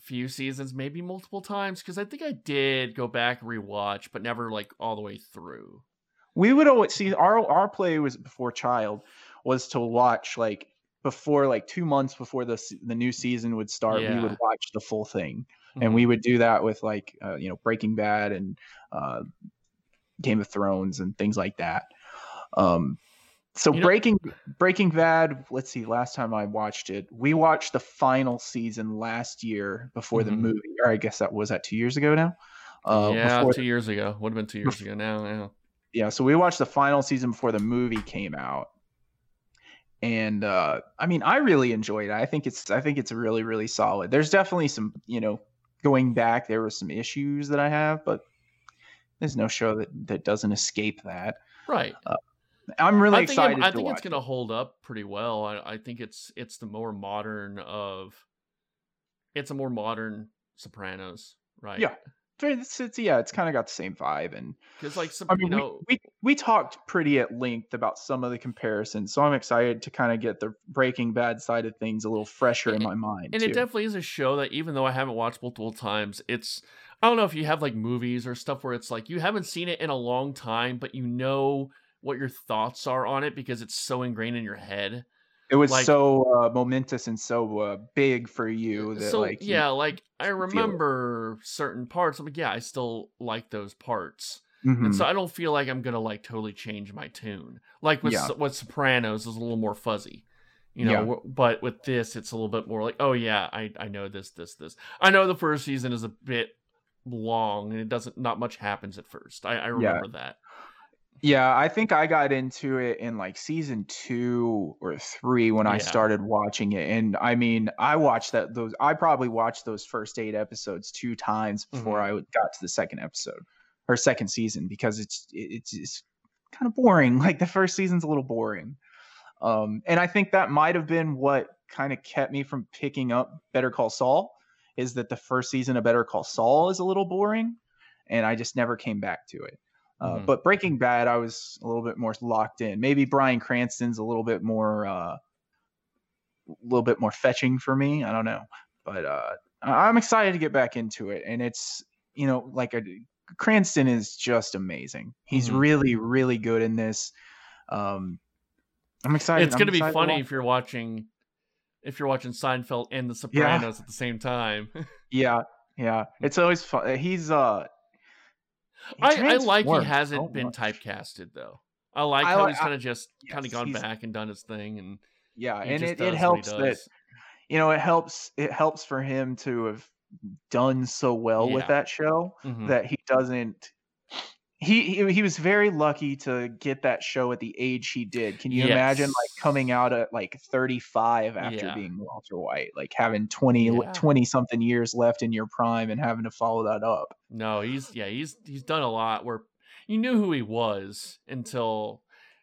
few seasons maybe multiple times because I think I did go back and rewatch, but never like all the way through. we would always see our our play was before child was to watch like before like two months before the the new season would start, we would watch the full thing, Mhm. and we would do that with like uh, you know Breaking Bad and uh, Game of Thrones and things like that. Um, so You know- Breaking Breaking Bad. Let's see. Last time I watched it, we watched the final season last year before Mhm. the movie. Or I guess that was that two years ago now. Uh, yeah, two years ago. Would have been two years ago now. Yeah. yeah so we watched the final season before the movie came out and uh i mean i really enjoyed it i think it's i think it's really really solid there's definitely some you know going back there were some issues that i have but there's no show that that doesn't escape that Right. i'm really I think, it- excited I think it's going to hold up pretty well. I, I think it's it's the more modern of it's a more modern Sopranos, right? Yeah. It. it's, it's yeah it's kind of got the same vibe and Because like some, i mean you know, we, we we talked pretty at length about some of the comparisons so i'm excited to kind of get the breaking bad side of things a little fresher in my mind and too. it definitely is a show that even though I haven't watched multiple times, it's I don't know if you have like movies or stuff where it's like you haven't seen it in a long time, but you know what your thoughts are on it because it's so ingrained in your head. It was Like- so uh, momentous and so uh, big for you that so like yeah, like I remember certain parts. I'm like, yeah, I still like those parts. Mhm. And so I don't feel like I'm gonna like totally change my tune. Like with Yeah. With Sopranos is a little more fuzzy, you know. Yeah. w- But with this, it's a little bit more like, oh yeah, I I know this, this, this. I know the first season is a bit long and it doesn't not much happens at first. I, I remember that. Yeah, I think I got into it in like season two or three when I started watching it, and I mean, I watched that those. I probably watched those first eight episodes two times before Mhm. I got to the second episode or second season because it's it's it's kind of boring. Like the first season's a little boring, um, and I think that might have been what kind of kept me from picking up Better Call Saul. Is that the first season of Better Call Saul is a little boring, and I just never came back to it. Uh, Mhm. But Breaking Bad, I was a little bit more locked in. Maybe Bryan Cranston's a little bit more, uh, a little bit more fetching for me. I don't know, but uh, I'm excited to get back into it. And it's you know like a, Cranston is just amazing. He's Mhm. really really good in this. Um, I'm excited. it's gonna be excited to funny watch if you're watching if you're watching Seinfeld and The Sopranos at the same time. Yeah, yeah. It's always fun. He's uh. I, I like he hasn't so been much. typecasted though. I like I how he's kind of just kind of gone back and done his thing, and Yeah, and it, it helps that you know it helps it helps for him to have done so well with that show Mhm. that he doesn't. He, he he was very lucky to get that show at the age he did. Can you imagine like coming out at like 35 after Yeah. being Walter White, like having 20 Yeah. 20 something years left in your prime and having to follow that up? No, he's yeah, he's he's done a lot where you knew who he was until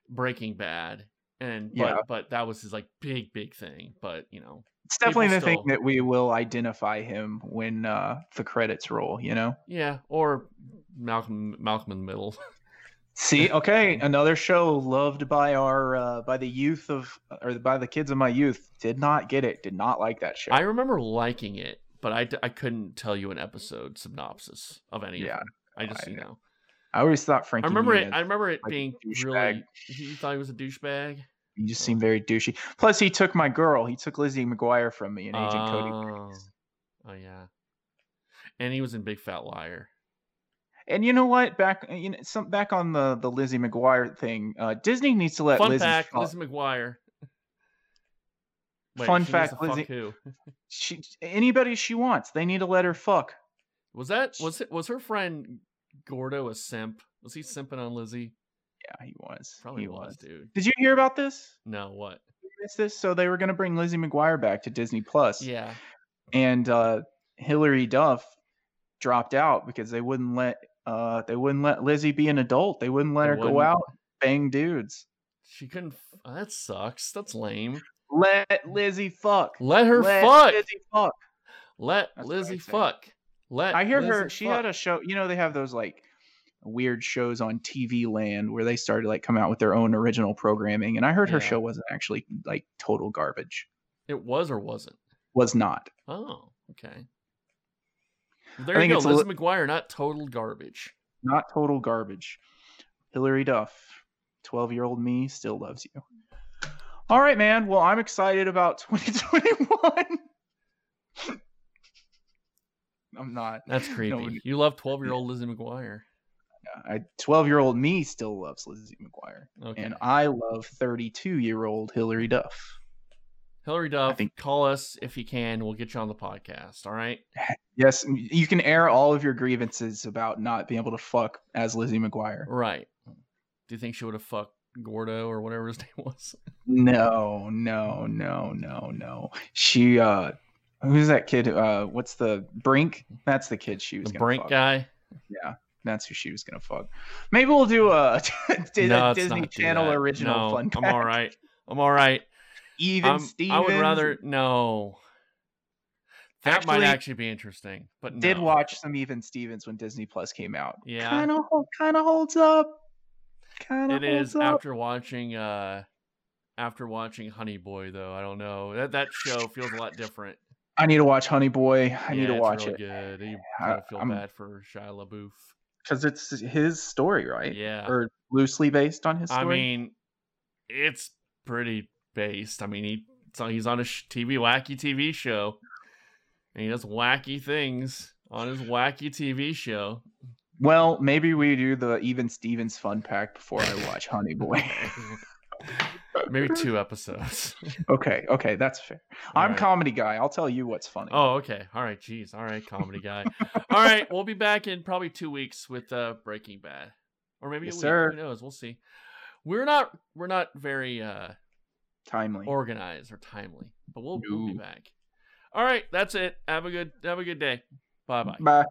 Breaking Bad, and but Yeah. but that was his like big big thing. But you know, It's definitely the People thing that we will identify him when uh, the credits roll. You know. yeah, or Malcolm Malcolm in the Middle. See, okay, another show loved by our uh, by the youth of or by the kids of my youth. Did not get it. Did not like that show. I remember liking it, but I, I couldn't tell you an episode synopsis of any Yeah, of them. I just I you know. I always thought Frankie. I remember it. I remember it like being really. You thought he was a douchebag. he just seemed very douchey. Plus, he took my girl. He took Lizzie McGuire from me in Agent Cody. Oh. Banks. Oh yeah, and he was in Big Fat Liar. And you know what? Back you know some back on the the Lizzie McGuire thing. Uh, Disney needs to let Fun Lizzie. fact: Lizzie McGuire. Wait, Fun fact, Lizzie- who? She anybody she wants. They need to let her fuck. Was that was it? Was her friend Gordo a simp? Was he simping on Lizzie? Yeah, he was. Probably he was, was. dude. Did you hear about this? No, what? You missed this? So they were going to bring Lizzie McGuire back to Disney Plus. Yeah. and uh, Hilary Duff dropped out because they wouldn't let uh, they wouldn't let Lizzie be an adult. They wouldn't let They her go wouldn't? out bang dudes. She couldn't. oh, that sucks. That's lame. Let Lizzie fuck. Let her fuck. let fuck. Lizzie fuck. Let That's Lizzie fuck. Let. I hear her. She fuck. had a show. You know, they have those like weird shows on TV Land where they started like come out with their own original programming. And I heard her show wasn't actually like total garbage. It was or wasn't. Was not. Oh, okay. There you go, Lizzie li- McGuire, not total garbage. Not total garbage. Hilary Duff, twelve year old me, still loves you. All right, man. Well, I'm excited about 2021. I'm not. That's creepy. No, you love 12 year old Lizzie McGuire. I 12 year old me still loves Lizzie McGuire, Okay. and I love 32 year old Hilary Duff. Hilary Duff, think- call us if you can. We'll get you on the podcast. All right. Yes, you can air all of your grievances about not being able to fuck as Lizzie McGuire. Right. Do you think she would have fucked Gordo or whatever his name was? No, no, no, no, no. She uh who's that kid? Uh what's the Brink? That's the kid she was The Brink fuck. guy? Yeah. That's who she was gonna fuck. Maybe we'll do a, a No, Disney Channel original No, fun I'm all right. I'm all right. Even I'm- Stevens I would rather no. That might Actually, actually be interesting, but no. did watch some Even Stevens when Disney Plus came out. Yeah. Kind of kind of holds up. Kind of It holds is up. after watching uh after watching Honey Boy though. I don't know. That that show feels a lot different. I need to watch Honey Boy. I need to watch really it Good. You I- kind of feel I'm- bad for Shia LaBeouf. because it's his story, right? Yeah. Or loosely based on his story. I mean, it's pretty based. I mean, he so he's on a TV wacky TV show, and he does wacky things on his wacky TV show. Well, maybe we do the Even Stevens fun pack before I watch Honey Boy. Maybe two episodes. okay, okay, that's fair. All I'm right. comedy guy. I'll tell you what's funny. Oh, okay. All right. Jeez. All right, comedy guy. All right, we'll be back in probably two weeks with uh, Breaking Bad, or maybe Yes, a week. sir. Who knows? We'll see. We're not we're not very uh, Timely. organized or timely, but we'll, we'll be back. All right, that's it. Have a good have a good day. Bye bye. Bye.